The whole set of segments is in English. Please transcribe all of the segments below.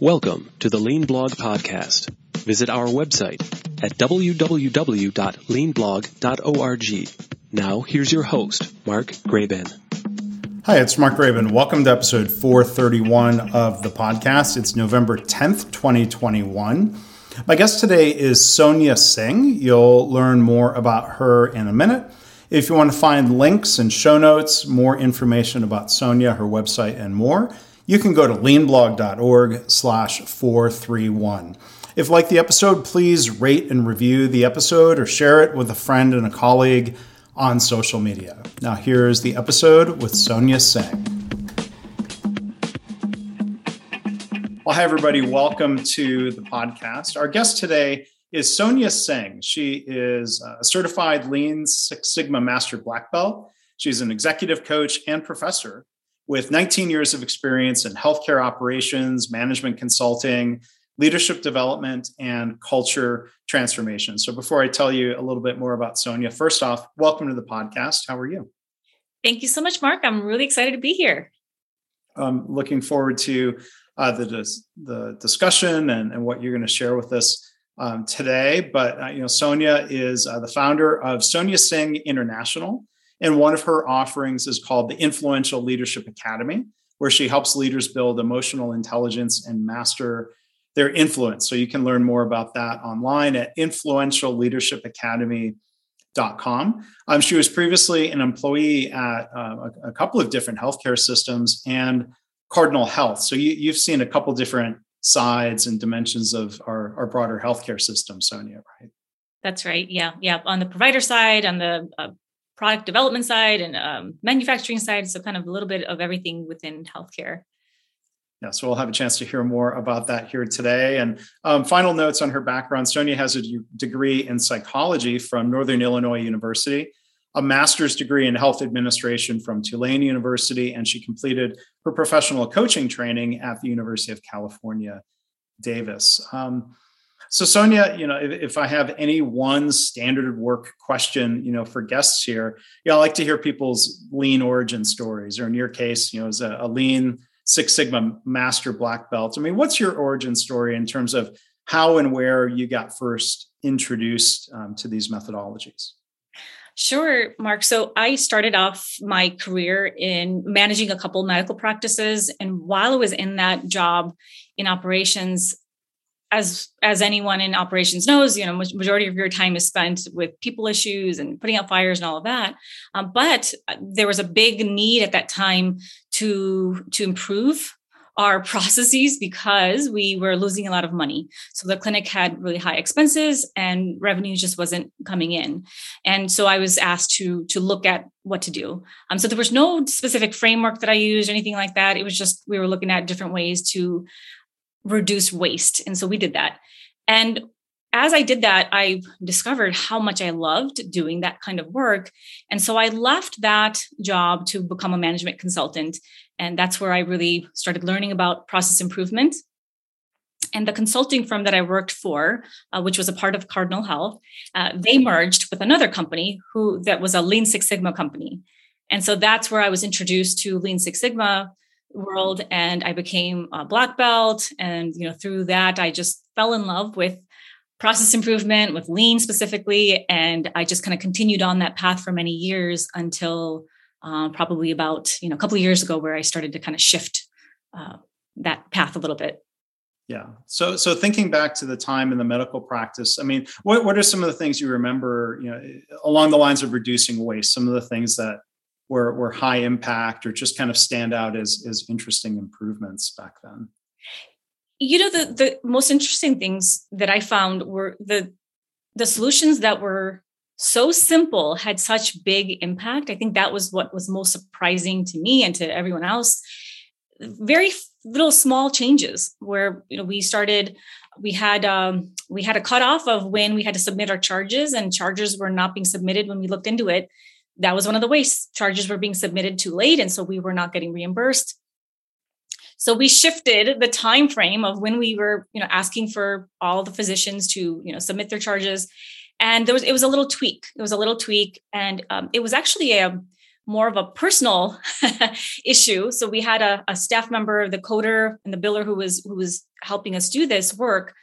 Welcome to the Lean Blog Podcast. Visit our website at www.leanblog.org. Now, here's your host, Mark Graban. Hi, it's Mark Graban. Welcome to episode 431 of the podcast. It's November 10th, 2021. My guest today is Sonia Singh. You'll learn more about her in a minute. If you want to find links and show notes, more information about Sonia, her website, and more, you can go to leanblog.org slash 431. If like the episode, please rate and review the episode or share it with a friend and a colleague on social media. Now here's the episode with Sonia Singh. Well, hi everybody, welcome to the podcast. Our guest today is Sonia Singh. She is a certified Lean Six Sigma Master Black Belt. She's an executive coach and professor with 19 years of experience in healthcare operations, management consulting, leadership development, and culture transformation. So, before I tell you a little bit more about Sonia, first off, welcome to the podcast. How are you? Thank you so much, Mark. I'm really excited to be here. I'm looking forward to uh, the, dis- the discussion and, and what you're going to share with us um, today. But, uh, you know, Sonia is uh, the founder of Sonia Singh International. And one of her offerings is called the Influential Leadership Academy, where she helps leaders build emotional intelligence and master their influence. So you can learn more about that online at influentialleadershipacademy.com. Um, she was previously an employee at uh, a, a, couple of different healthcare systems and Cardinal Health. So you, you've seen a couple different sides and dimensions of our, our broader healthcare system, Sonia, right? That's right. Yeah. Yeah. On the provider side, on the uh, product development side and um, manufacturing side. So kind of a little bit of everything within healthcare. Yeah, so we'll have a chance to hear more about that here today. And um, final notes on her background Sonia has a degree in psychology from Northern Illinois University, a master's degree in health administration from Tulane University, and she completed her professional coaching training at the University of California, Davis. Um, so Sonia, you know, if, if, I have any one standard work question, you know, for guests here, yeah, I like to hear people's lean origin stories, or in your case, you know, as a, a lean Six Sigma master black belt. I mean, what's your origin story in terms of how and where you got first introduced um, to these methodologies? Sure, Mark. So I started off my career in managing a couple medical practices. And while I was in that job in operations, as as anyone in operations knows, you know, majority of your time is spent with people issues and putting out fires and all of that. Um, but uh, there was a big need at that time to to improve our processes because we were losing a lot of money. So the clinic had really high expenses and revenue just wasn't coming in. And so I was asked to to look at what to do. Um, so there was no specific framework that I used or anything like that. It was just we were looking at different ways to reduce waste. And so we did that. And as I did that, I discovered how much I loved doing that kind of work. And so I left that job to become a management consultant. And that's where I really started learning about process improvement. And the consulting firm that I worked for, uh, which was a part of Cardinal Health, uh, they merged with another company who that was a Lean Six Sigma company. And so that's where I was introduced to Lean Six Sigma, world and I became a black belt. And, you know, through that, I just fell in love with process improvement, with lean specifically. And I just kind of continued on that path for many years until uh, probably about, you know, a couple of years ago where I started to kind of shift uh, that path a little bit. Yeah. So, so thinking back to the time in the medical practice, I mean, what, what are some of the things you remember, you know, along the lines of reducing waste, some of the things that were, were high impact or just kind of stand out as, as interesting improvements back then? You know, the, the most interesting things that I found were the, the solutions that were so simple had such big impact. I think that was what was most surprising to me and to everyone else. Very little small changes where you know we started we had um, we had a cutoff of when we had to submit our charges and charges were not being submitted when we looked into it that was one of the ways charges were being submitted too late and so we were not getting reimbursed so we shifted the time frame of when we were you know asking for all the physicians to you know submit their charges and there was it was a little tweak it was a little tweak and um, it was actually a more of a personal issue. So we had a, a, staff member, the coder and the biller who was who was helping us do this work.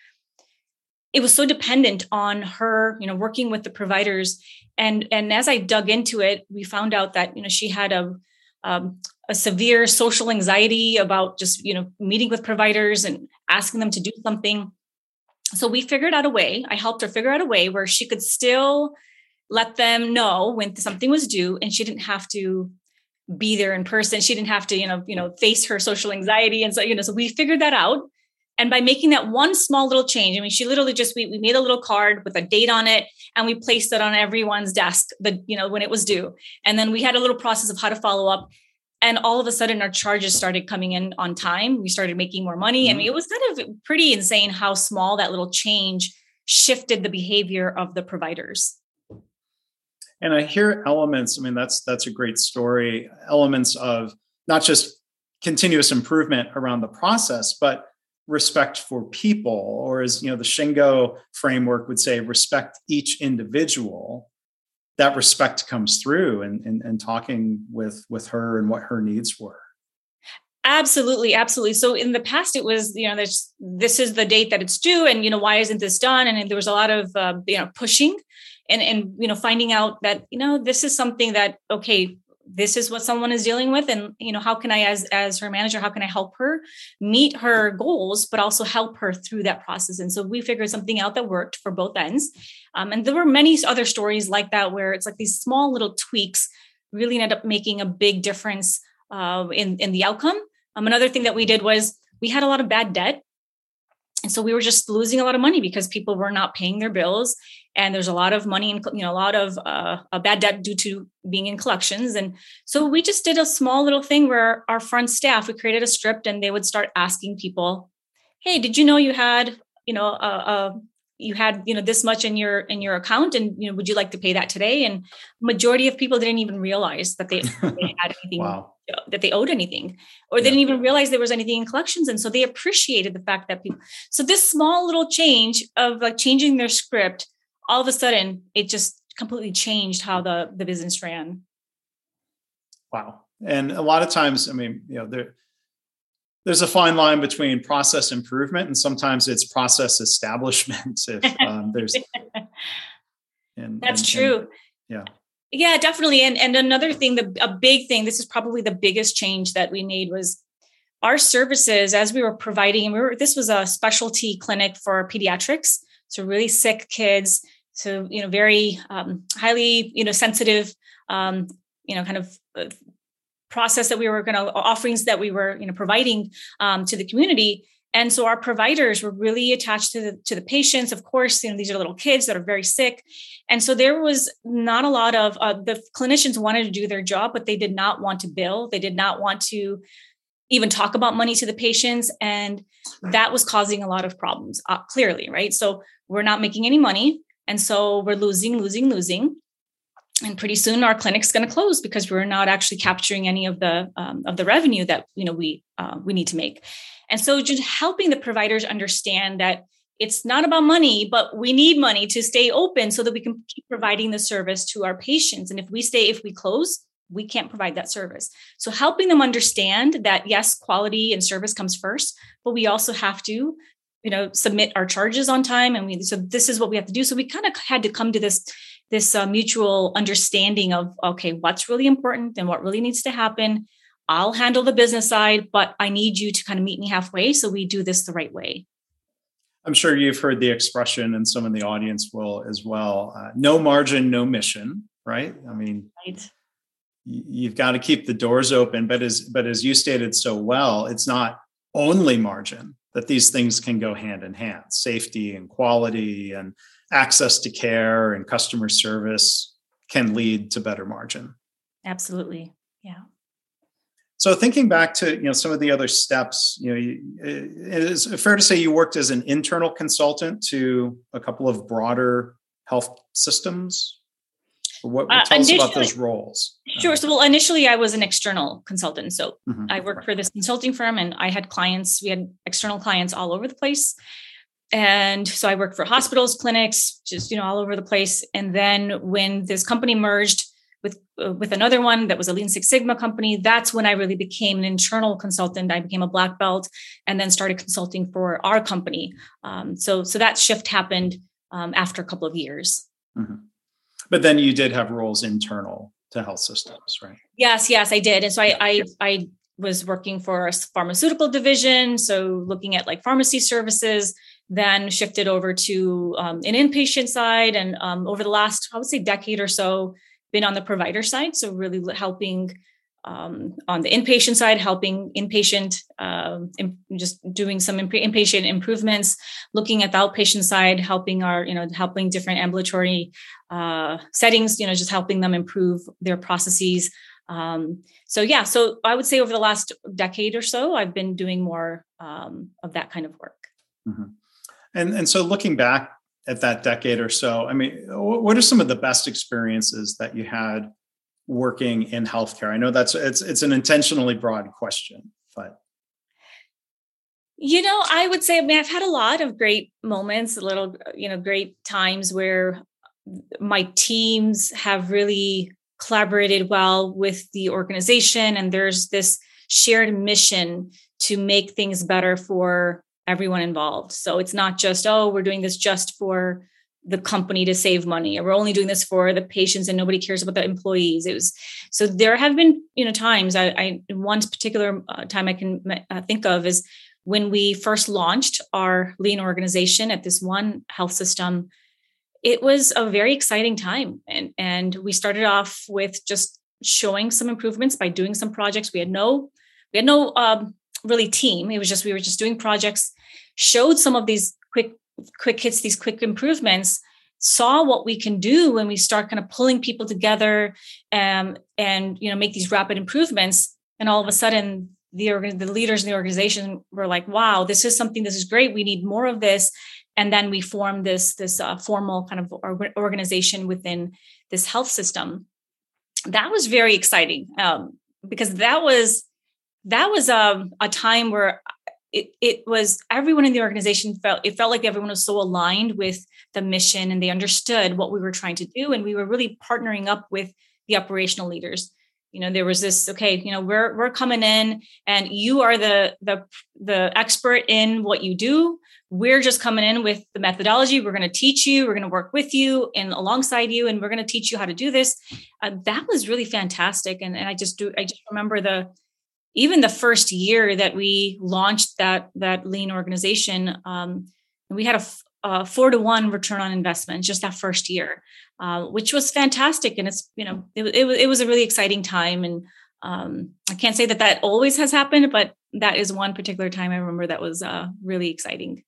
It was so dependent on her, you know, working with the providers. And and as I dug into it, we found out that you know she had a um, a severe social anxiety about just you know meeting with providers and asking them to do something. So we figured out a way. I helped her figure out a way where she could still let them know when something was due and she didn't have to be there in person she didn't have to you know you know face her social anxiety and so you know so we figured that out and by making that one small little change i mean she literally just we, we made a little card with a date on it and we placed it on everyone's desk the you know when it was due. And then we had a little process of how to follow up. And all of a sudden our charges started coming in on time. We started making more money. Mm-hmm. i mean it was kind of pretty insane how small that little change shifted the behavior of the providers. And i hear elements i mean that's that's a great story elements of not just continuous improvement around the process but respect for people or as you know the shingo framework would say respect each individual that respect comes through and and, and talking with with her and what her needs were. Absolutely absolutely. So in the past it was you know there's this is the date that it's due and you know why isn't this done? And there was a lot of uh, you know pushing and and you know finding out that you know this is something that okay this is what someone is dealing with and you know how can i as as her manager how can i help her meet her goals but also help her through that process? And so we figured something out that worked for both ends. Um, and there were many other stories like that where it's like these small little tweaks really ended up making a big difference uh, in in the outcome. Um, another thing that we did was we had a lot of bad debt and so we were just losing a lot of money because people were not paying their bills. And there's a lot of money and you know a lot of uh, a bad debt due to being in collections. And so we just did a small little thing where our front staff we created a script and they would start asking people hey did you know you had you know a, a you had you know this much in your in your account and you know would you like to pay that today? And majority of people didn't even realize that they, they had anything wow. that they owed anything or they didn't even realize there was anything in collections and so they appreciated the fact that people so this small little change of like changing their script all of a sudden it just completely changed how the the business ran. Wow. And a lot of times i mean you know there there's a fine line between process improvement and sometimes it's process establishment if um, there's and, that's and, true. and, yeah. Yeah definitely and and another thing the a big thing this is probably the biggest change that we made was our services as we were providing and we were this was a specialty clinic for pediatrics so really sick kids so you know very um, highly you know sensitive um, you know kind of uh, process that we were going to offerings that we were you know providing um, to the community. And so our providers were really attached to the to the patients. Of course you know these are little kids that are very sick. And so there was not a lot of uh, the clinicians wanted to do their job but they did not want to bill. They did not want to even talk about money to the patients. And that was causing a lot of problems uh, clearly right? So we're not making any money. And so we're losing losing losing and pretty soon our clinic's going to close because we're not actually capturing any of the um, of the revenue that you know we uh, we need to make. And so just helping the providers understand that it's not about money but we need money to stay open so that we can keep providing the service to our patients. And if we stay if we close we can't provide that service. So helping them understand that yes quality and service comes first but we also have to you know submit our charges on time. And we so this is what we have to do. So we kind of had to come to this this uh, mutual understanding of okay what's really important and what really needs to happen. I'll handle the business side but i need you to kind of meet me halfway so we do this the right way. I'm sure you've heard the expression and some in the audience will as well uh, no margin no mission right? I mean right. you've got to keep the doors open but as but as you stated so well it's not only margin that these things can go hand in hand safety and quality and access to care and customer service can lead to better margin. Absolutely. Yeah. So thinking back to you know some of the other steps, you know, it is fair to say you worked as an internal consultant to a couple of broader health systems. What, uh, tell us about those roles? Sure. So, well, initially I was an external consultant. So mm-hmm. I worked right. for this consulting firm, and I had clients. We had external clients all over the place and so I worked for hospitals, clinics, just you know all over the place. And then when this company merged with uh, with another one that was a Lean Six Sigma company. That's when I really became an internal consultant. I became a black belt, and then started consulting for our company. Um, so so that shift happened um, after a couple of years. Mm-hmm. But then you did have roles internal to health systems, right? Yes, yes, I did. And so I I, I was working for a pharmaceutical division, so looking at like pharmacy services. Then shifted over to um, an inpatient side, and um, over the last I would say decade or so, been on the provider side. So really helping um, on the inpatient side, helping inpatient, um, in, just doing some inpatient improvements, looking at the outpatient side, helping our, you know, helping different ambulatory uh, settings, you know, just helping them improve their processes. Um, so yeah, so I would say over the last decade or so, I've been doing more um, of that kind of work. Mm-hmm. And and so looking back at that decade or so, I mean, what are some of the best experiences that you had working in healthcare? I know that's it's it's an intentionally broad question, but you know, I would say I mean I've had a lot of great moments, a little you know, great times where my teams have really collaborated well with the organization and there's this shared mission to make things better for everyone involved. So it's not just, oh, we're doing this just for the company to save money or we're only doing this for the patients and nobody cares about the employees. It was so there have been you know times i, I one particular uh, time i can uh, think of is when we first launched our lean organization at this one health system it was a very exciting time. And and we started off with just showing some improvements by doing some projects. We had no we had no um, really team. It was just we were just doing projects showed some of these quick quick hits, these quick improvements, saw what we can do when we start kind of pulling people together um, and you know make these rapid improvements. And all of a sudden, the organ- the leaders in the organization were like, "Wow, this is something. This is great. We need more of this." And then we formed this this uh, formal kind of organization within this health system. That was very exciting um, because that was that was a, um, a time where it, it was everyone in the organization felt it felt like everyone was so aligned with the mission and they understood what we were trying to do and we were really partnering up with the operational leaders. You know there was this okay you know we're we're coming in and you are the the the expert in what you do. We're just coming in with the methodology. We're going to teach you. We're going to work with you and alongside you and we're going to teach you how to do this. Uh, that was really fantastic and, and i just do i just remember the even the first year that we launched that that lean organization, um, we had a, four to one return on investment just that first year, uh, which was fantastic. And it's you know it, it, it was a really exciting time, and um, I can't say that that always has happened, but that is one particular time I remember that was uh, really exciting.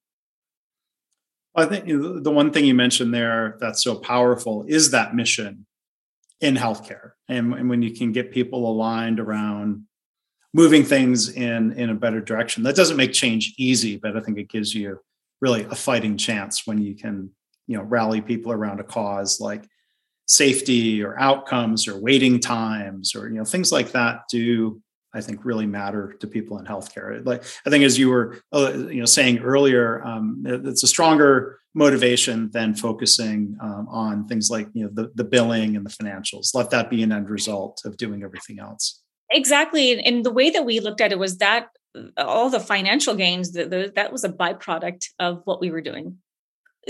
I think the one thing you mentioned there that's so powerful is that mission in healthcare, and, and when you can get people aligned around moving things in in a better direction. That doesn't make change easy, but I think it gives you really a fighting chance when you can, you know, rally people around a cause like safety or outcomes or waiting times or you know things like that do I think really matter to people in healthcare. Like I think as you were uh, you know saying earlier, um, it's a stronger motivation than focusing um, on things like you know the, the billing and the financials. Let that be an end result of doing everything else. Exactly. And the way that we looked at it was that all the financial gains, the, the, that was a byproduct of what we were doing.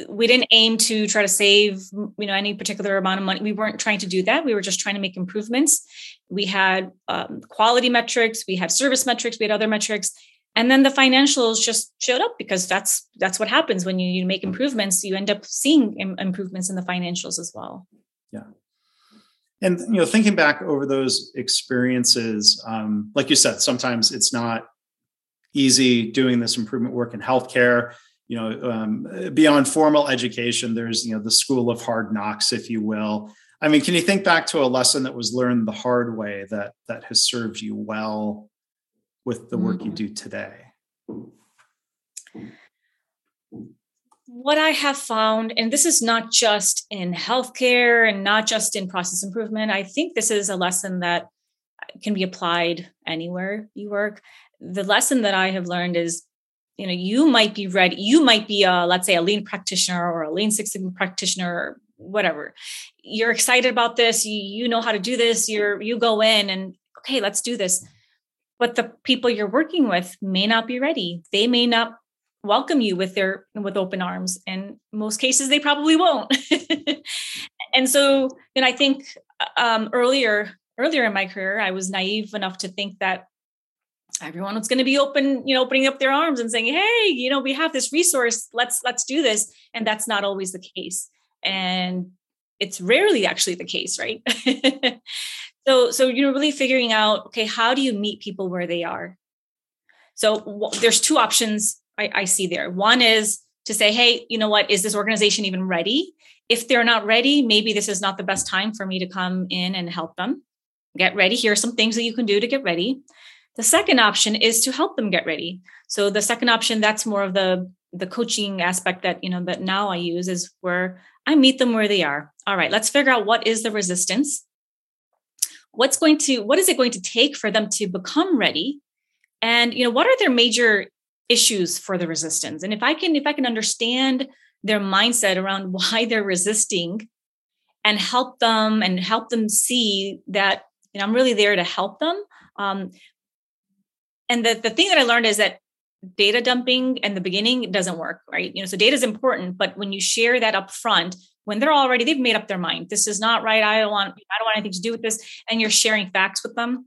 We didn't aim to try to save, you know, any particular amount of money. We weren't trying to do that. We were just trying to make improvements. We had um, quality metrics, we had service metrics, we had other metrics, and then the financials just showed up because that's that's what happens when you, you make improvements. You end up seeing Im- improvements in the financials as well. Yeah, and you know thinking back over those experiences um, like you said sometimes it's not easy doing this improvement work in healthcare. You know um, beyond formal education there's you know the school of hard knocks if you will. I mean can you think back to a lesson that was learned the hard way that that has served you well with the work mm-hmm. you do today what I have found, and this is not just in healthcare and not just in process improvement, I think this is a lesson that can be applied anywhere you work. The lesson that I have learned is you know you might be ready you might be a let's say a lean practitioner or a lean six sigma practitioner whatever. You're excited about this you, you know how to do this you're you go in and okay let's do this. But the people you're working with may not be ready. They may not welcome you with their with open arms. And most cases they probably won't. And so and i think um, earlier earlier in my career i was naive enough to think that everyone was going to be open you know opening up their arms and saying hey you know we have this resource. Let's let's do this. And that's not always the case. And it's rarely actually the case right? So so you know really figuring out okay how do you meet people where they are? So there's two options I, I see there one is to say hey you know what is this organization even ready if they're not ready maybe this is not the best time for me to come in and help them get ready here are some things that you can do to get ready the second option is to help them get ready. So the second option, that's more of the the coaching aspect that you know that now I use is where I meet them where they are. All right, let's figure out what is the resistance. What's going to what is it going to take for them to become ready? And you know, what are their major issues for the resistance? And if I can if I can understand their mindset around why they're resisting and help them and help them see that you know, I'm really there to help them. Um, and the, the thing that I learned is that data dumping in the beginning doesn't work, right? You know, so data is important, but when you share that up front, when they're already they've made up their mind, this is not right. I don't want I don't want anything to do with this, and you're sharing facts with them,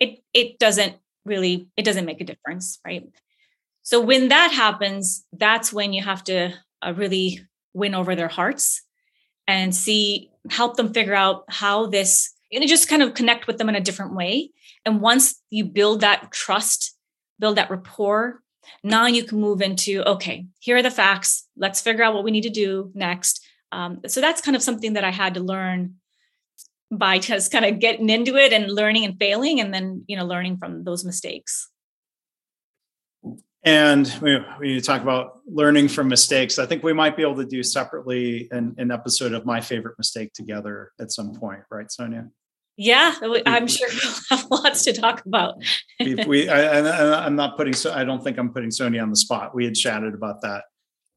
it it doesn't really it doesn't make a difference, right? So when that happens, that's when you have to uh, really win over their hearts and see help them figure out how this know just kind of connect with them in a different way and once you build that trust, build that rapport, now you can move into okay, here are the facts. Let's figure out what we need to do next. Um, so that's kind of something that I had to learn by just kind of getting into it and learning and failing, and then you know learning from those mistakes. And we, you talk about learning from mistakes, I think we might be able to do separately an, an episode of my favorite mistake together at some point, right, Sonia? Yeah, I'm sure we'll have lots to talk about. we, we I, am not putting so I don't think I'm putting Sonia on the spot. We had chatted about that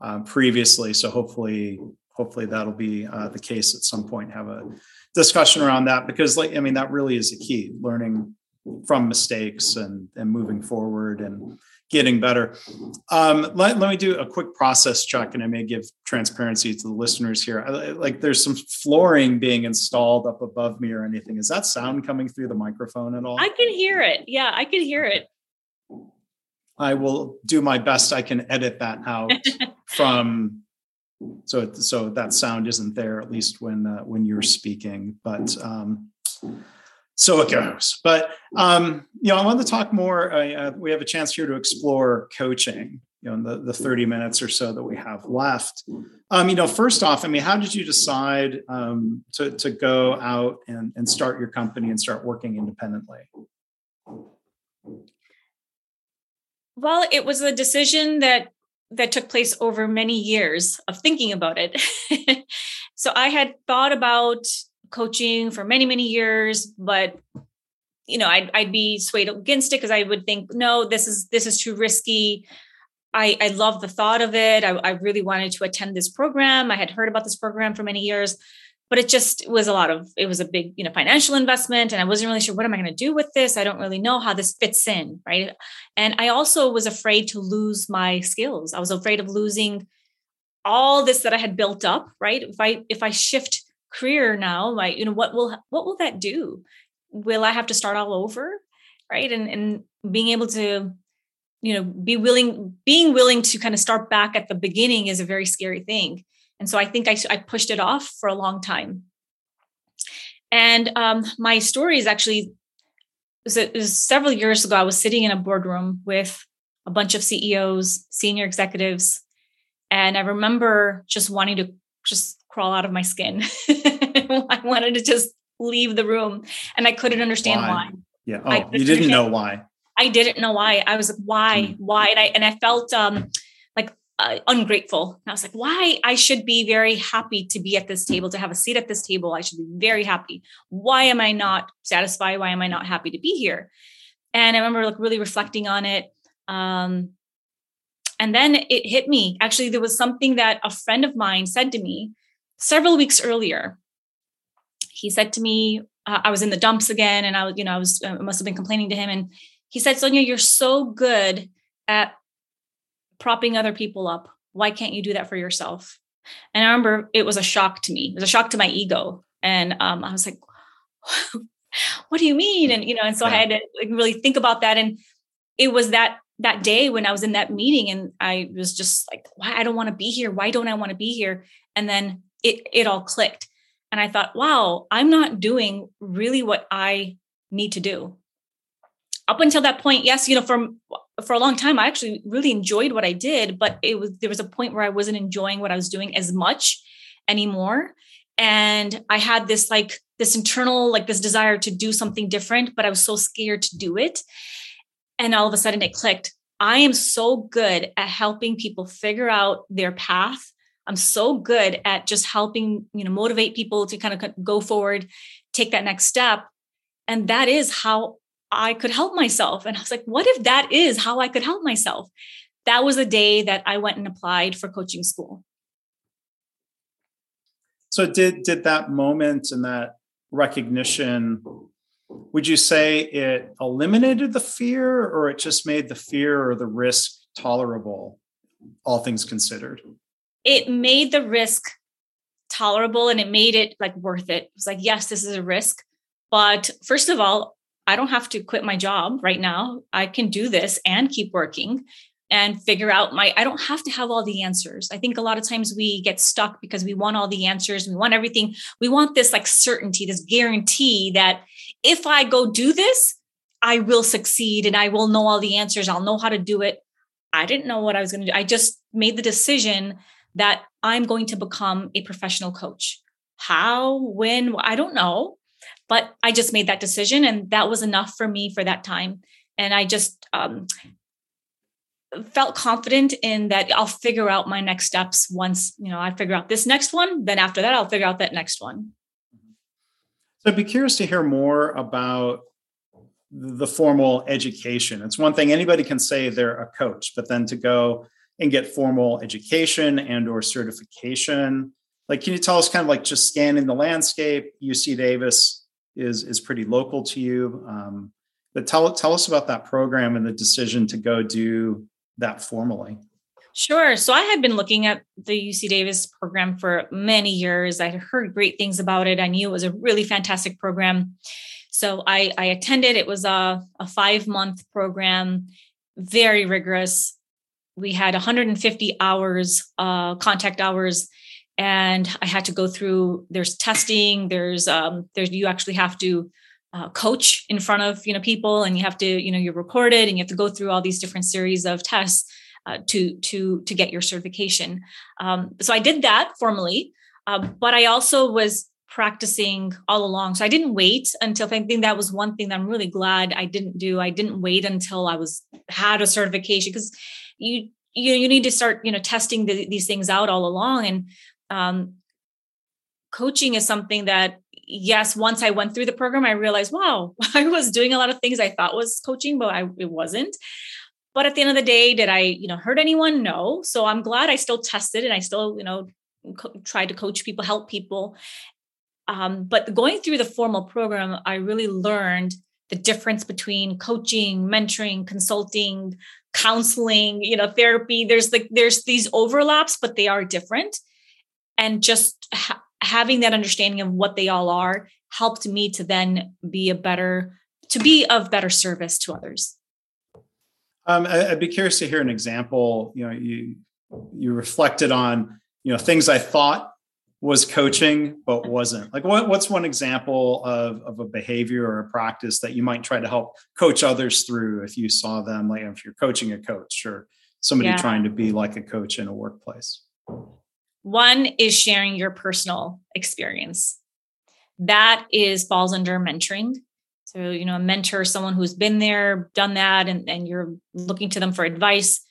um, previously, so hopefully, hopefully that'll be uh, the case at some point. Have a discussion around that because, like, I mean, that really is the key: learning from mistakes and and moving forward and getting better. Um, let, let me do a quick process check, and I may give transparency to the listeners here. I, like, there's some flooring being installed up above me or anything. Is that sound coming through the microphone at all? I can hear it. Yeah, I can hear it. I will do my best. I can edit that out from so so that sound isn't there at least when uh, when you're speaking. But um, so it goes. But um, you know, I want to talk more. Uh, uh, we have a chance here to explore coaching. You know, in the, the 30 minutes or so that we have left. Um, you know, first off, I mean, how did you decide um, to to go out and, and start your company and start working independently? Well, it was a decision that that took place over many years of thinking about it. so I had thought about coaching for many many years but you know i'd, I'd be swayed against it because i would think no this is this is too risky. I i love the thought of it. I, I really wanted to attend this program. I had heard about this program for many years but it just was a lot of it was a big you know financial investment and i wasn't really sure what am i going to do with this? I don't really know how this fits in right? And i also was afraid to lose my skills. I was afraid of losing all this that i had built up right? If i if i shift career now like you know what will what will that do? Will i have to start all over? Right? And and being able to you know be willing being willing to kind of start back at the beginning is a very scary thing. And so i think i, I pushed it off for a long time. And um, my story is actually was, was several years ago i was sitting in a boardroom with a bunch of ceos senior executives and i remember just wanting to just crawl out of my skin. I wanted to just leave the room and I couldn't understand why. why. Yeah. Oh, you didn't know why. I didn't know why. I was like, why, hmm. why? And I, and I felt, um, like uh, ungrateful. And I was like, why? I should be very happy to be at this table, to have a seat at this table. I should be very happy. Why am I not satisfied? Why am I not happy to be here? And I remember like really reflecting on it. Um, and then it hit me. Actually, there was something that a friend of mine said to me several weeks earlier, he said to me, uh, I was in the dumps again, and I was, you know, I was uh, must have been complaining to him, and he said, Sonia, you're so good at propping other people up. Why can't you do that for yourself? And I remember it was a shock to me. It was a shock to my ego, and um, I was like, "What do you mean?" And you know, and so yeah. I had to like, really think about that. And it was that that day when I was in that meeting, and I was just like, "Why I don't want to be here? Why don't I want to be here?" And then it it all clicked, and I thought, "Wow, I'm not doing really what I need to do." Up until that point, yes, you know, from for a long time, I actually really enjoyed what I did, but it was there was a point where I wasn't enjoying what I was doing as much anymore. And I had this like this internal, like this desire to do something different, but I was so scared to do it. And all of a sudden it clicked. I am so good at helping people figure out their path. I'm so good at just helping, you know, motivate people to kind of go forward, take that next step. And that is how I could help myself. And I was like, what if that is how I could help myself? That was the day that I went and applied for coaching school. So did did that moment and that recognition would you say it eliminated the fear or it just made the fear or the risk tolerable all things considered? It made the risk tolerable and it made it like worth it. It was like, yes, this is a risk. But first of all, I don't have to quit my job right now. I can do this and keep working and figure out my I don't have to have all the answers. I think a lot of times we get stuck because we want all the answers, we want everything. We want this like certainty, this guarantee that if I go do this, I will succeed and I will know all the answers. I'll know how to do it. I didn't know what I was going to do. I just made the decision that I'm going to become a professional coach. How, when, I don't know. But I just made that decision, and that was enough for me for that time. And I just um, felt confident in that I'll figure out my next steps once you know I figure out this next one. Then after that, I'll figure out that next one. So I'd be curious to hear more about the formal education. It's one thing anybody can say they're a coach, but then to go and get formal education and or certification like can you tell us kind of like just scanning the landscape uc davis is is pretty local to you. Um, but tell tell us about that program and the decision to go do that formally. Sure. So I had been looking at the UC Davis program for many years. I had heard great things about it. I knew it was a really fantastic program. So I, I attended. It was a, a five month program, very rigorous. We had 150 hours, uh, contact hours and I had to go through. There's testing. There's um, there's you actually have to uh, coach in front of you know people, and you have to you know you're recorded, and you have to go through all these different series of tests uh, to to to get your certification. Um, so I did that formally, uh, but I also was practicing all along. So I didn't wait until I think that was one thing that I'm really glad I didn't do. I didn't wait until I was had a certification because you you you need to start you know testing the, these things out all along. And um, coaching is something that yes once i went through the program i realized wow i was doing a lot of things i thought was coaching but I, it wasn't. But at the end of the day did i you know hurt anyone? No. So i'm glad i still tested and i still you know co- tried to coach people help people. Um, but going through the formal program i really learned the difference between coaching mentoring consulting counseling you know therapy. There's like there's these overlaps but they are different. And just ha- having that understanding of what they all are helped me to then be a better to be of better service to others. Um, i'd be curious to hear an example you know you you reflected on you know things i thought was coaching but wasn't like what, what's one example of, of a behavior or a practice that you might try to help coach others through if you saw them like if you're coaching a coach or somebody yeah. trying to be like a coach in a workplace one is sharing your personal experience. That is falls under mentoring. So, you know, a mentor, someone who's been there, done that, and, and you're looking to them for advice.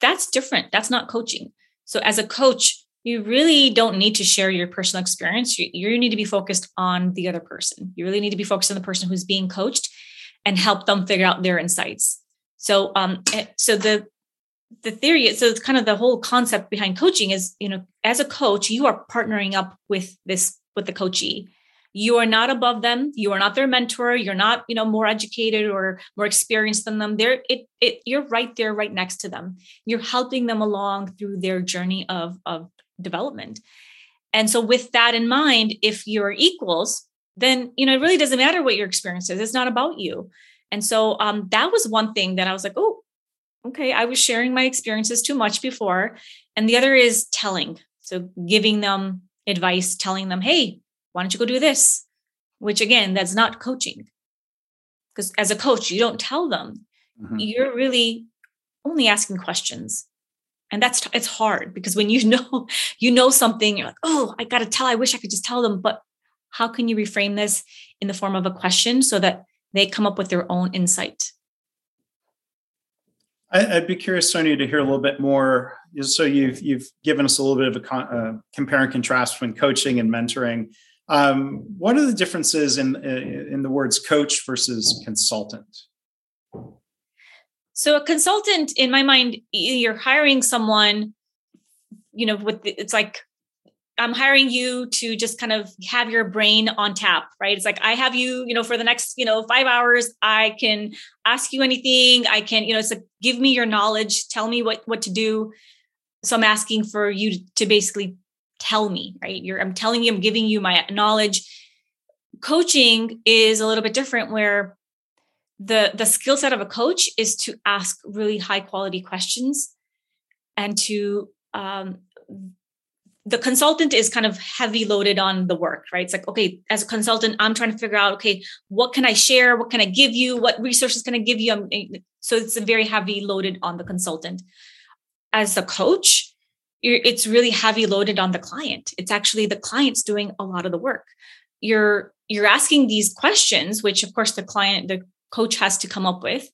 That's different. That's not coaching. So, as a coach, you really don't need to share your personal experience. You, you need to be focused on the other person. You really need to be focused on the person who's being coached and help them figure out their insights. So, um, eh, so the the theory so it's kind of the whole concept behind coaching is you know as a coach you are partnering up with this with the coachee you are not above them you are not their mentor you're not you know more educated or more experienced than them they're it, it you're right there right next to them you're helping them along through their journey of of development and so with that in mind if you're equals then you know it really doesn't matter what your experience is it's not about you and so um, that was one thing that i was like oh okay i was sharing my experiences too much before and the other is telling so giving them advice telling them hey why don't you go do this? Which again, that's not coaching. Because as a coach, you don't tell them. Mm-hmm. You're really only asking questions. And that's it's hard because when you know you know something, you're like, oh, I gotta tell. I wish I could just tell them. But how can you reframe this in the form of a question so that they come up with their own insight? I'd be curious, Sonia, to hear a little bit more. So you've you've given us a little bit of a con, uh, compare and contrast between coaching and mentoring. Um, what are the differences in in the words coach versus consultant? So a consultant, in my mind, you're hiring someone. You know, with the, it's like I'm hiring you to just kind of have your brain on tap, right? It's like I have you, you know, for the next, you know, five hours. I can ask you anything. I can, you know, so give me your knowledge. Tell me what what to do. So I'm asking for you to basically tell me, right? You're I'm telling you, I'm giving you my knowledge. Coaching is a little bit different where the the skill set of a coach is to ask really high quality questions and to um, the consultant is kind of heavy loaded on the work, right? It's like, okay, as a consultant, I'm trying to figure out, okay, what can I share? What can I give you? What resources can I give you? So it's very heavy loaded on the consultant. As a coach, it's really heavy loaded on the client it's actually the client's doing a lot of the work you're you're asking these questions which of course the client the coach has to come up with.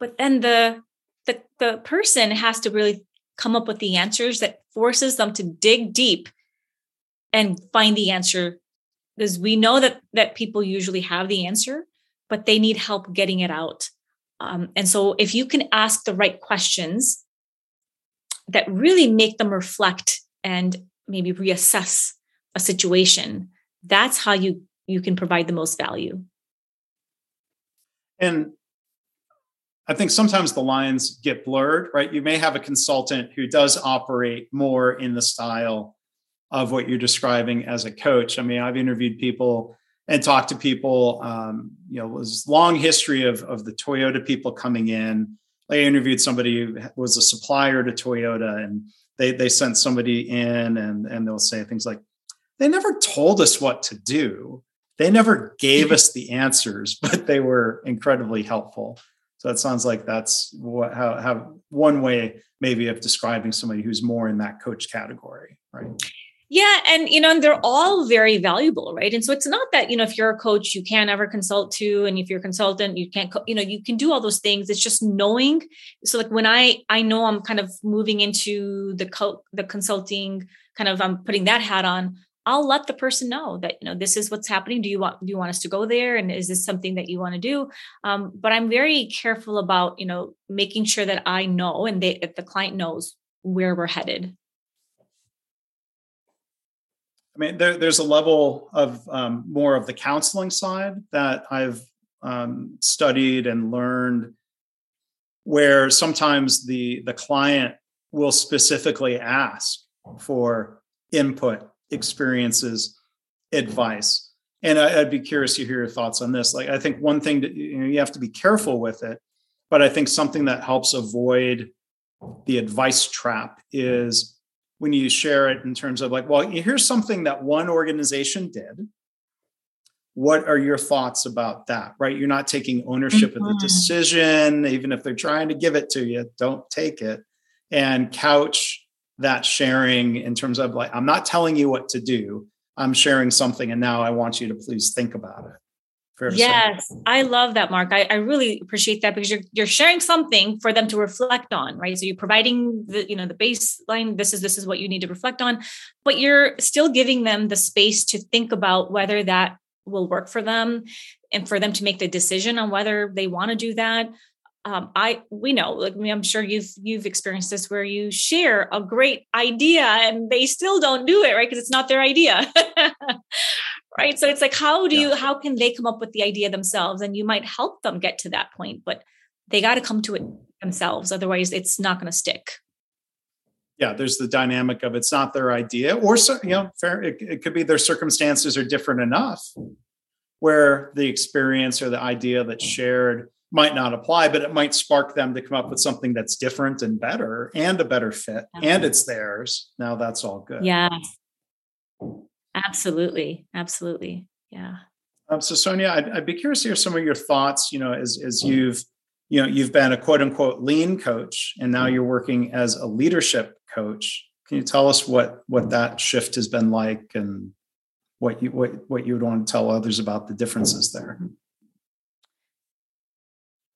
But then the the, the person has to really come up with the answers that forces them to dig deep and find the answer. Because we know that that people usually have the answer but they need help getting it out. Um, and so if you can ask the right questions that really make them reflect and maybe reassess a situation that's how you you can provide the most value and i think sometimes the lines get blurred right? You may have a consultant who does operate more in the style of what you're describing as a coach. I mean i've interviewed people and talked to people um, you know was long history of, of the toyota people coming in. I interviewed somebody who was a supplier to Toyota and they they sent somebody in and and they'll say things like they never told us what to do. They never gave us the answers, but they were incredibly helpful. So it sounds like that's what how, how one way maybe of describing somebody who's more in that coach category, right? Yeah, and you know, and they're all very valuable, right? And so it's not that you know, if you're a coach, you can't ever consult to, and if you're a consultant, you can't, you know, you can do all those things. It's just knowing. So, like when I I know I'm kind of moving into the co- the consulting, kind of I'm putting that hat on. I'll let the person know that you know this is what's happening. Do you want do you want us to go there, and is this something that you want to do? Um, but I'm very careful about you know making sure that I know and they, that the client knows where we're headed. I mean, there, there's a level of um, more of the counseling side that I've um, studied and learned, where sometimes the the client will specifically ask for input, experiences, advice. And I, would be curious to hear your thoughts on this. Like, I think one thing that you know you have to be careful with it, but I think something that helps avoid the advice trap is when you share it in terms of like, well, here's something that one organization did. What are your thoughts about that? Right? You're not taking ownership mm-hmm. of the mm-hmm. decision, even if they're trying to give it to you, don't take it. And couch that sharing in terms of like, I'm not telling you what to do. I'm sharing something, and now I want you to please think about it. Yes. I love that mark. I, I, really appreciate that because you're you're sharing something for them to reflect on right? So you're providing the you know the baseline this is this is what you need to reflect on but you're still giving them the space to think about whether that will work for them and for them to make the decision on whether they want to do that um, I we know, like I mean, I'm sure you've you've experienced this where you share a great idea and they still don't do it, right? Because it's not their idea. right. So it's like, how do yeah. you how can they come up with the idea themselves? And you might help them get to that point, but they got to come to it themselves. Otherwise, it's not going to stick. Yeah, there's the dynamic of it's not their idea, or you know, fair. It, it could be their circumstances are different enough where the experience or the idea that's shared might not apply, but it might spark them to come up with something that's different and better and a better fit, and it's theirs. Now that's all good. Yeah. Absolutely. Absolutely. Yeah. Um, so Sonia, I'd, I'd, be curious to hear some of your thoughts, you know, as, as you've, you know, you've been a quote unquote lean coach and now you're working as a leadership coach. Can you tell us what, what that shift has been like and what you, what, what you would want to tell others about the differences there?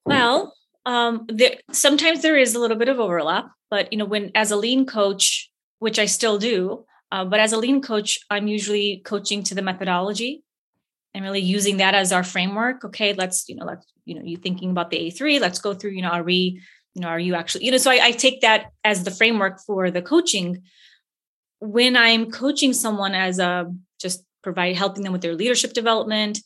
Well, um, there, sometimes there is a little bit of overlap, but you know, when as a lean coach, which I still do, uh, but as a lean coach, I'm usually coaching to the methodology and really using that as our framework. Okay, let's you know, let's you know, you thinking about the A3. Let's go through. You know, are we, you know, are you actually, you know? So I, I take that as the framework for the coaching. When I'm coaching someone as a just provide helping them with their leadership development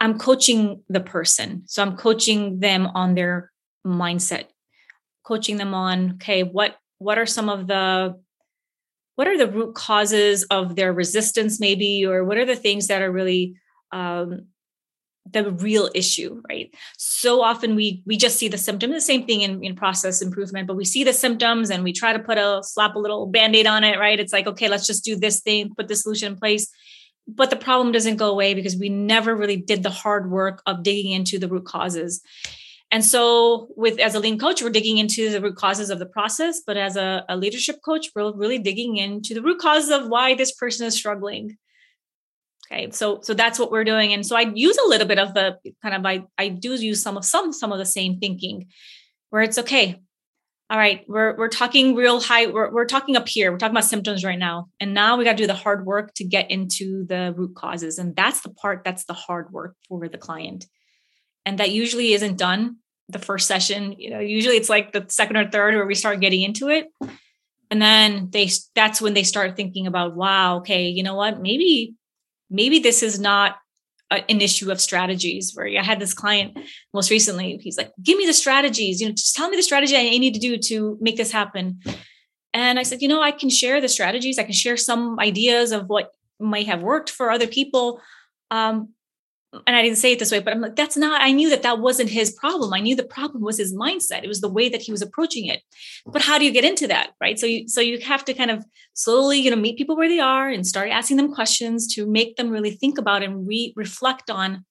I'm coaching the person. So I'm coaching them on their mindset, coaching them on, okay, what what are some of the what are the root causes of their resistance maybe or what are the things that are really um, the real issue right? So often we we just see the symptom the same thing in, in process improvement but we see the symptoms and we try to put a slap a little band-aid on it right? It's like okay let's just do this thing put the solution in place but the problem doesn't go away because we never really did the hard work of digging into the root causes. And so with as a lean coach we're digging into the root causes of the process but as a, a leadership coach we're really digging into the root causes of why this person is struggling. Okay so so that's what we're doing. And so i use a little bit of the kind of i i do use some of some some of the same thinking where it's okay all right, we're we're talking real high. We're we're talking up here. We're talking about symptoms right now, and now we got to do the hard work to get into the root causes, and that's the part that's the hard work for the client, and that usually isn't done the first session. You know, usually it's like the second or third where we start getting into it, and then they that's when they start thinking about, wow, okay, you know what, maybe maybe this is not an issue of strategies where I had this client most recently. He's like, give me the strategies, you know, just tell me the strategy I need to do to make this happen. And I said, you know, I can share the strategies. I can share some ideas of what might have worked for other people. Um, and I didn't say it this way, but I'm like, that's not, I knew that that wasn't his problem. I knew the problem was his mindset. It was the way that he was approaching it. But how do you get into that? Right. So you, so you have to kind of slowly, you know, meet people where they are and start asking them questions to make them really think about and re reflect on,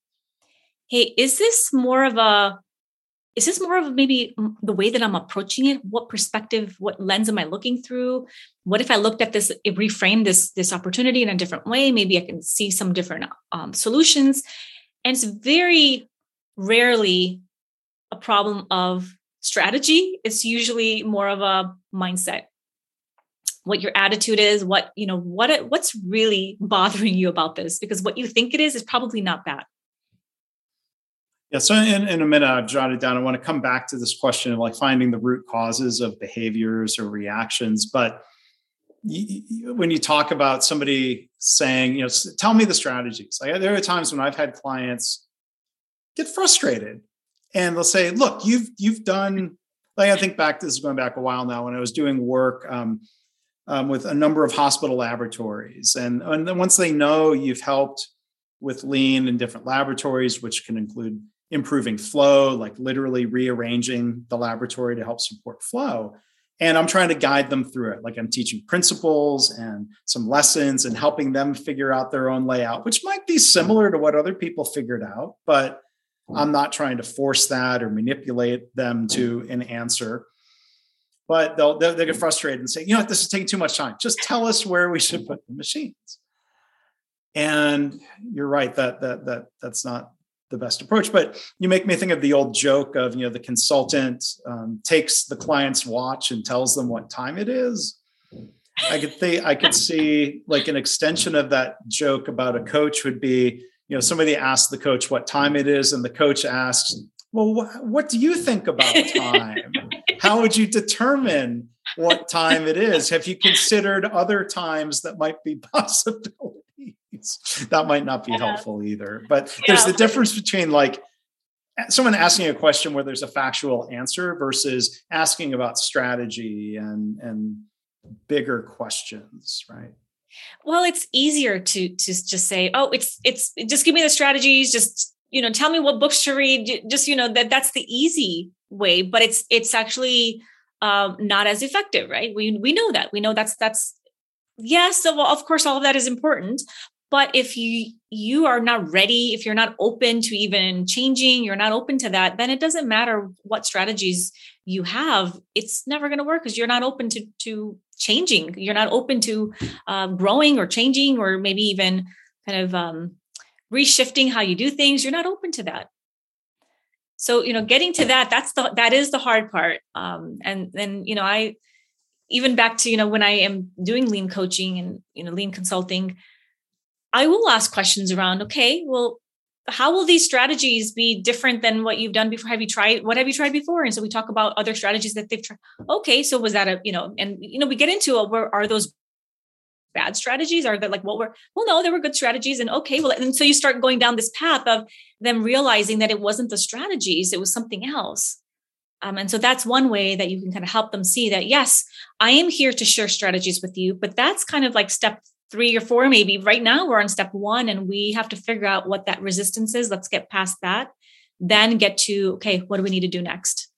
Hey, is this more of a, is this more of maybe the way that I'm approaching it? What perspective, what lens am I looking through? What if I looked at this, reframe this this opportunity in a different way? Maybe I can see some different um, solutions. And it's very rarely a problem of strategy. It's usually more of a mindset. What your attitude is, what, you know, what it, what's really bothering you about this? Because what you think it is is probably not that. Yeah, so in, in a minute, I've jotted down. I want to come back to this question of like finding the root causes of behaviors or reactions. But when you talk about somebody saying, you know, tell me the strategies. Like there are times when I've had clients get frustrated, and they'll say, "Look, you've you've done." Like I think back, this is going back a while now, when I was doing work um, um, with a number of hospital laboratories, and and then once they know you've helped with lean in different laboratories, which can include improving flow, like literally rearranging the laboratory to help support flow and i'm trying to guide them through it. Like i'm teaching principles and some lessons and helping them figure out their own layout which might be similar to what other people figured out but i'm not trying to force that or manipulate them to an answer. But they'll, they'll, they'll get frustrated and say you know what? This is taking too much time. Just tell us where we should put the machines. And you're right that that that that's not the best approach. But you make me think of the old joke of, you know, the consultant um, takes the client's watch and tells them what time it is. I could think I could see like an extension of that joke about a coach would be, you know, somebody asks the coach what time it is, and the coach asks, well, wh- what do you think about time? How would you determine what time it is? Have you considered other times that might be possibilities? That might not be yeah. helpful either. But yeah. there's the difference between like someone asking a question where there's a factual answer versus asking about strategy and and bigger questions, right? Well, it's easier to to just say, "Oh, it's it's just give me the strategies, just you know, tell me what books to read." Just you know that that's the easy way, but it's it's actually um, not as effective, right? We we know that we know that's that's yes, so of course, all of that is important, but if you you are not ready if you're not open to even changing you're not open to that then it doesn't matter what strategies you have it's never going to work because you're not open to to changing. You're not open to um, growing or changing or maybe even kind of um, reshifting how you do things you're not open to that. So you know getting to that that's the that is the hard part um, and then you know i even back to you know when i am doing lean coaching and you know lean consulting I will ask questions around, okay, well, how will these strategies be different than what you've done before? Have you tried what have you tried before? And so we talk about other strategies that they've tried. Okay, so was that a, you know, and you know, we get into a, where are those bad strategies? Are that like what were well, no, there were good strategies. And okay, well, and so you start going down this path of them realizing that it wasn't the strategies, it was something else. Um, and so that's one way that you can kind of help them see that yes, I am here to share strategies with you, but that's kind of like step three or four maybe. Right now we're on step one and we have to figure out what that resistance is. Let's get past that then get to okay what do we need to do next?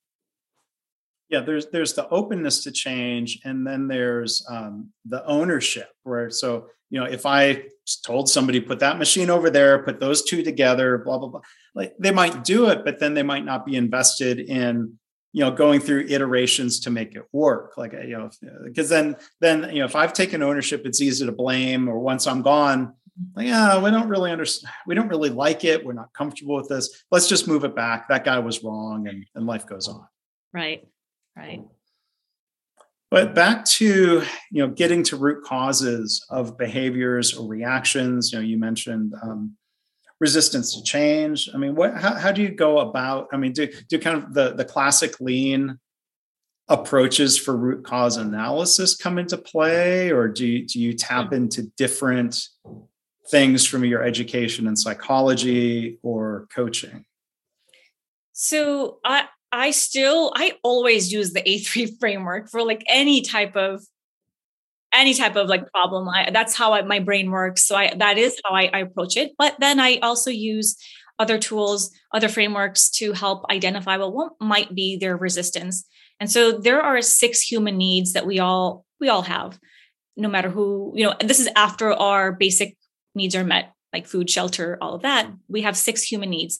Yeah there's there's the openness to change and then there's um, the ownership where so you know if i told somebody put that machine over there put those two together blah blah blah like they might do it but then they might not be invested in you know going through iterations to make it work. Like you know because then then you know if i've taken ownership it's easy to blame or once i'm gone like, yeah we don't really understand we don't really like it. We're not comfortable with this. Let's just move it back. That guy was wrong and, and life goes on. Right right. But back to you know getting to root causes of behaviors or reactions. You know you mentioned um, resistance to change? I mean, what how, how do you go about? I mean, do do kind of the the classic lean approaches for root cause analysis come into play, or do you, do you tap into different things from your education in psychology or coaching? So I I still I always use the A3 framework for like any type of any type of like problem I, that's how I, my brain works. So i that is how I, I approach it. But then i also use other tools other frameworks to help identify well what might be their resistance. And so there are six human needs that we all we all have no matter who you know this is after our basic needs are met like food shelter all of that. We have six human needs.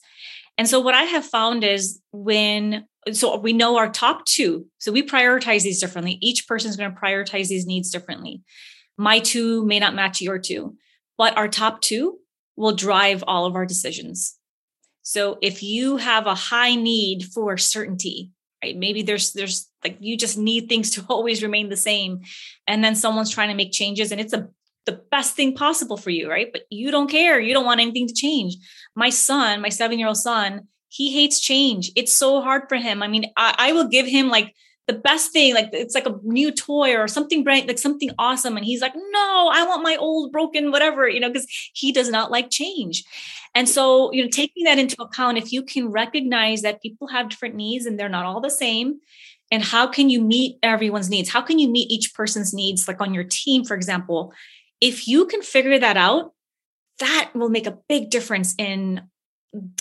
And so what i have found is when so we know our top two. So we prioritize these differently. Each person is going to prioritize these needs differently. My two may not match your two, but our top two will drive all of our decisions. So if you have a high need for certainty, right? Maybe there's there's like you just need things to always remain the same. And then someone's trying to make changes and it's a the best thing possible for you, right? But you don't care. You don't want anything to change. My son, my seven year old son, he hates change. It's so hard for him. I mean, I, I will give him like the best thing, like it's like a new toy or something bright, like something awesome. And he's like, no, I want my old broken whatever, you know, because he does not like change. And so, you know, taking that into account, if you can recognize that people have different needs and they're not all the same, and how can you meet everyone's needs? How can you meet each person's needs, like on your team, for example? If you can figure that out, that will make a big difference in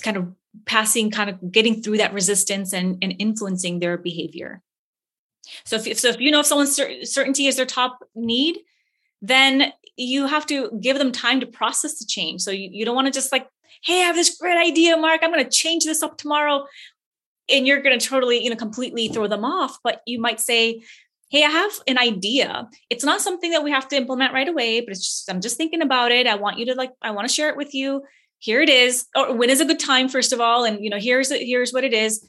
kind of passing kind of getting through that resistance and, and influencing their behavior. So if, so if you know if someone's certainty is their top need then you have to give them time to process the change. So you, you don't want to just like hey i have this great idea mark i'm going to change this up tomorrow and you're going to totally you know completely throw them off. But you might say hey i have an idea. It's not something that we have to implement right away but it's just i'm just thinking about it. I want you to like i want to share it with you here it is. Or when is a good time first of all? And you know here's here's what it is.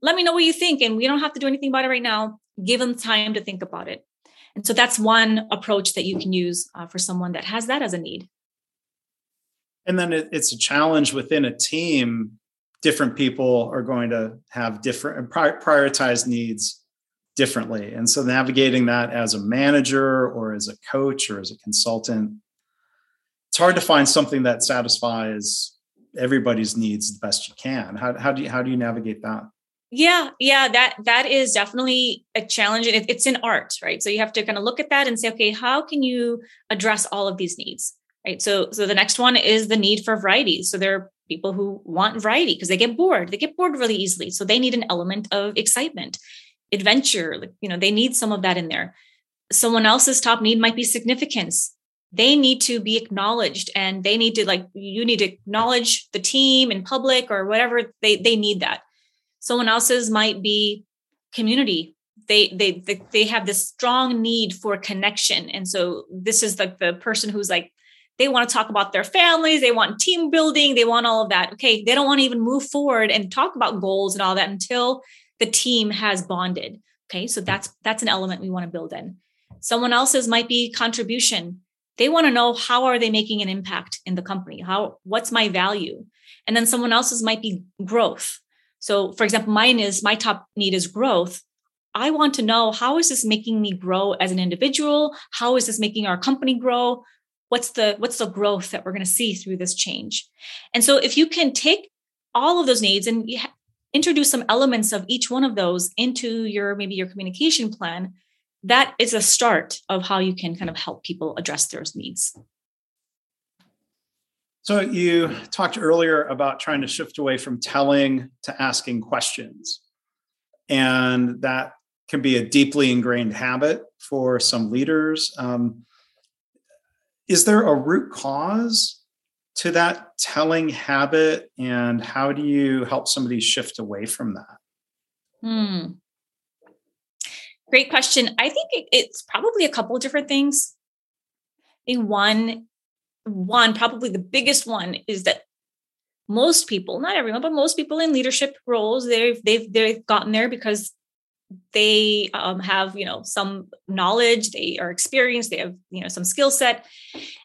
Let me know what you think and we don't have to do anything about it right now. Give them time to think about it. And so that's one approach that you can use uh, for someone that has that as a need. And then it, it's a challenge within a team. Different people are going to have different prioritize needs differently. And so navigating that as a manager or as a coach or as a consultant, it's hard to find something that satisfies everybody's needs the best you can. How, how do you how do you navigate that? Yeah, yeah, that that is definitely a challenge, and it, it's an art, right? So you have to kind of look at that and say, okay, how can you address all of these needs, right? So, so the next one is the need for variety. So there are people who want variety because they get bored. They get bored really easily, so they need an element of excitement, adventure. Like, You know, they need some of that in there. Someone else's top need might be significance they need to be acknowledged and they need to like you need to acknowledge the team in public or whatever they they need that. Someone else's might be community. They they they, they have this strong need for connection. And so this is like the person who's like they want to talk about their families they want team building they want all of that. Okay they don't want to even move forward and talk about goals and all that until the team has bonded. Okay so that's that's an element we want to build in. Someone else's might be contribution they want to know how are they making an impact in the company? How what's my value? And then someone else's might be growth. So for example mine is my top need is growth. I want to know how is this making me grow as an individual? How is this making our company grow? What's the what's the growth that we're going to see through this change? And so if you can take all of those needs and introduce some elements of each one of those into your maybe your communication plan that is a start of how you can kind of help people address those needs. So you talked earlier about trying to shift away from telling to asking questions. And that can be a deeply ingrained habit for some leaders. Um, is there a root cause to that telling habit? And how do you help somebody shift away from that? Hmm. Great question. I think it, it's probably a couple of different things. In one, one probably the biggest one is that most people, not everyone, but most people in leadership roles, they've they've they've gotten there because they um, have you know some knowledge, they are experienced, they have you know some skill set,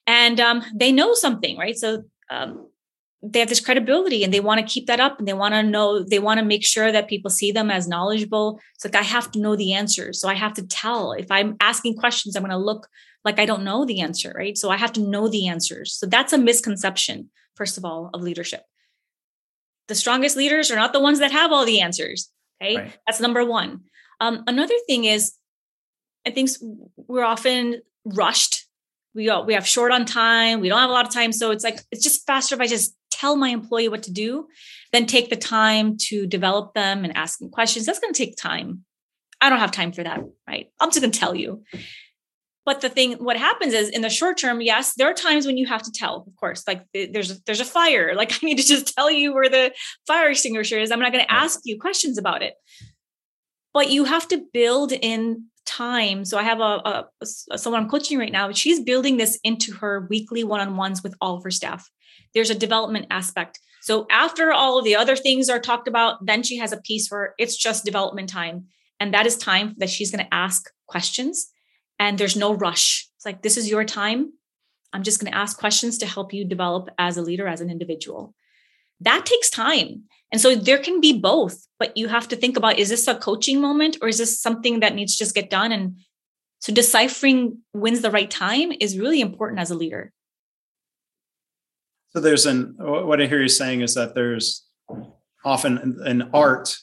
and um, they know something, right? So um, they have this credibility and they want to keep that up and they want to know they want to make sure that people see them as knowledgeable. It's like i have to know the answers so i have to tell. If i'm asking questions i'm going to look like i don't know the answer right? So i have to know the answers. So that's a misconception first of all of leadership. The strongest leaders are not the ones that have all the answers okay? Right. that's number one. Um, another thing is i think we're often rushed. We we have short on time. We don't have a lot of time. So it's like it's just faster if i just tell my employee what to do, then take the time to develop them and ask them questions. That's going to take time. I don't have time for that, right? I'm just going to tell you. But the thing, what happens is in the short term, yes, there are times when you have to tell, of course, like there's a, there's a fire. Like I need to just tell you where the fire extinguisher is. I'm not going to ask you questions about it. But you have to build in time. So I have a, a, someone I'm coaching right now. She's building this into her weekly one-on-ones with all of her staff there's a development aspect. So after all of the other things are talked about, then she has a piece where it's just development time. And that is time that she's going to ask questions and there's no rush. It's like, this is your time. I'm just going to ask questions to help you develop as a leader, as an individual. That takes time. And so there can be both, but you have to think about is this a coaching moment or is this something that needs to just get done? And so deciphering when's the right time is really important as a leader. So there's an what I hear you saying is that there's often an art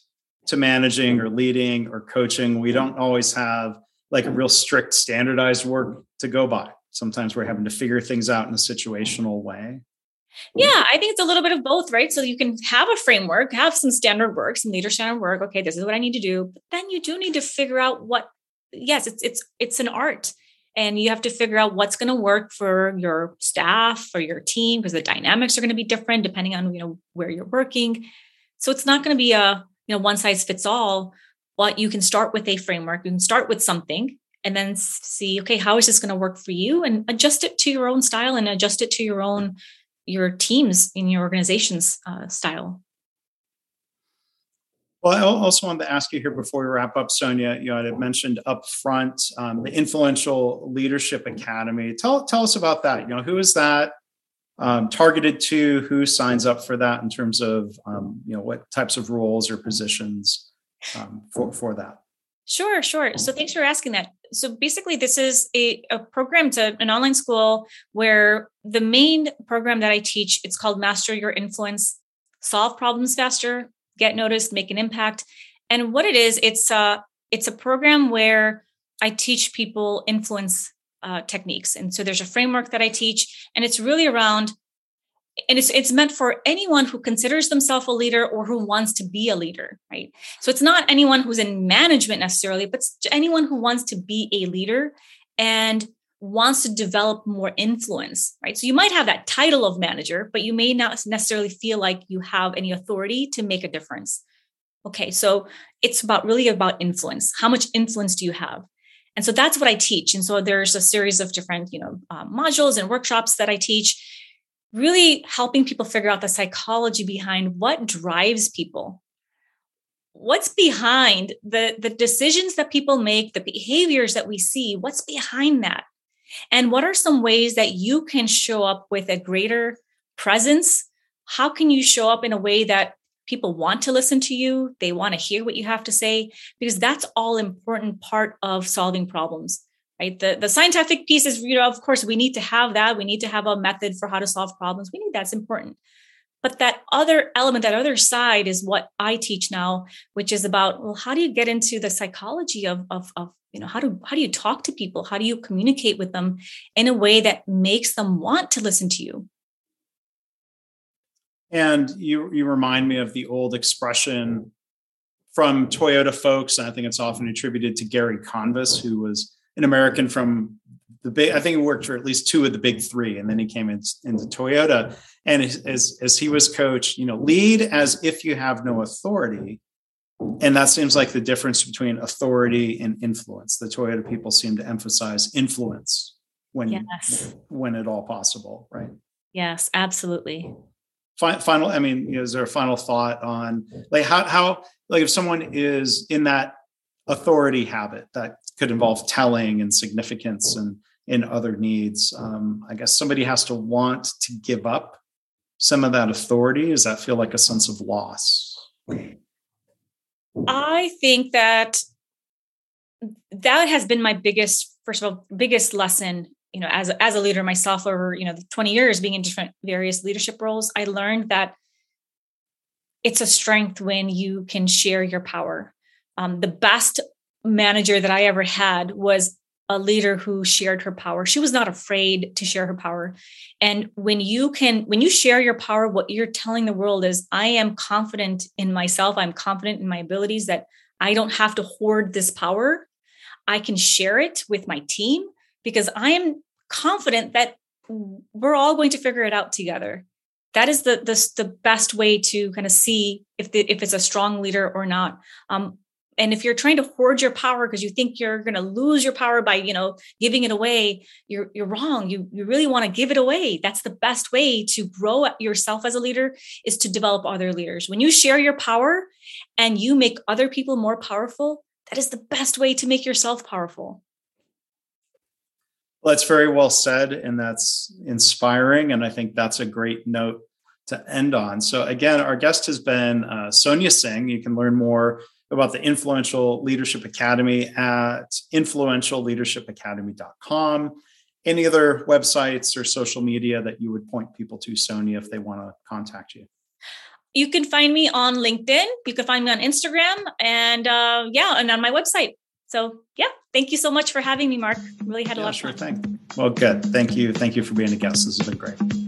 to managing or leading or coaching. We don't always have like a real strict standardized work to go by. Sometimes we're having to figure things out in a situational way. Yeah, I think it's a little bit of both, right? So you can have a framework, have some standard work, some leader standard work. Okay, this is what I need to do. But then you do need to figure out what yes, it's it's it's an art and you have to figure out what's going to work for your staff for your team because the dynamics are going to be different depending on you know where you're working so it's not going to be a you know one size fits all but you can start with a framework you can start with something and then see okay how is this going to work for you and adjust it to your own style and adjust it to your own your teams in your organization's uh, style well, I also wanted to ask you here before we wrap up, Sonia. You know, I mentioned up front um, the Influential Leadership Academy. Tell tell us about that. You know, who is that? um, targeted to? Who signs up for that in terms of um, you know what types of roles or positions um, for for that? Sure, sure. So thanks for asking that. So basically, this is a, a program to an online school where the main program that I teach it's called Master Your Influence, solve problems faster, get noticed, make an impact. And what it is, it's a it's a program where I teach people influence uh, techniques. And so there's a framework that I teach, and it's really around, and it's it's meant for anyone who considers themselves a leader or who wants to be a leader, right? So it's not anyone who's in management necessarily, but anyone who wants to be a leader and wants to develop more influence, right? So you might have that title of manager, but you may not necessarily feel like you have any authority to make a difference. Okay, so it's about really about influence. How much influence do you have? And so that's what I teach. And so there's a series of different, you know, uh, modules and workshops that I teach, really helping people figure out the psychology behind what drives people. What's behind the, the decisions that people make, the behaviors that we see? What's behind that? And what are some ways that you can show up with a greater presence? How can you show up in a way that people want to listen to you they want to hear what you have to say because that's all important part of solving problems right? The, the scientific piece is you know of course we need to have that. We need to have a method for how to solve problems. We need that's important. But that other element that other side is what i teach now which is about well how do you get into the psychology of, of, of you know how do how do you talk to people? How do you communicate with them in a way that makes them want to listen to you? And you you remind me of the old expression from Toyota folks, and I think it's often attributed to Gary Convis, who was an American from the big. I think he worked for at least two of the big three, and then he came in, into Toyota. And as as he was coach, you know, lead as if you have no authority, and that seems like the difference between authority and influence. The Toyota people seem to emphasize influence when yes. when at all possible, right? Yes, absolutely final i mean is there a final thought on like how how like if someone is in that authority habit that could involve telling and significance and in other needs. Um, i guess somebody has to want to give up some of that authority. Does that feel like a sense of loss? I think that that has been my biggest first of all biggest lesson you know as as a leader myself over you know 20 years being in different various leadership roles i learned that it's a strength when you can share your power um, the best manager that i ever had was a leader who shared her power she was not afraid to share her power and when you can when you share your power what you're telling the world is i am confident in myself i'm confident in my abilities that i don't have to hoard this power i can share it with my team because I am confident that we're all going to figure it out together. That is the the, the best way to kind of see if the, if it's a strong leader or not. Um, and if you're trying to hoard your power because you think you're going to lose your power by you know giving it away, you're you're wrong. You you really want to give it away. That's the best way to grow yourself as a leader is to develop other leaders. When you share your power and you make other people more powerful, that is the best way to make yourself powerful. Well, that's very well said, and that's inspiring. And I think that's a great note to end on. So, again, our guest has been uh, Sonia Singh. You can learn more about the Influential Leadership Academy at influentialleadershipacademy.com. Any other websites or social media that you would point people to, Sonia, if they want to contact you? You can find me on LinkedIn. You can find me on Instagram, and uh, yeah, and on my website. So yeah, thank you so much for having me, Mark. Really had a yeah, lot of sure fun. Thing. Well, good. Thank you. Thank you for being a guest. This has been great.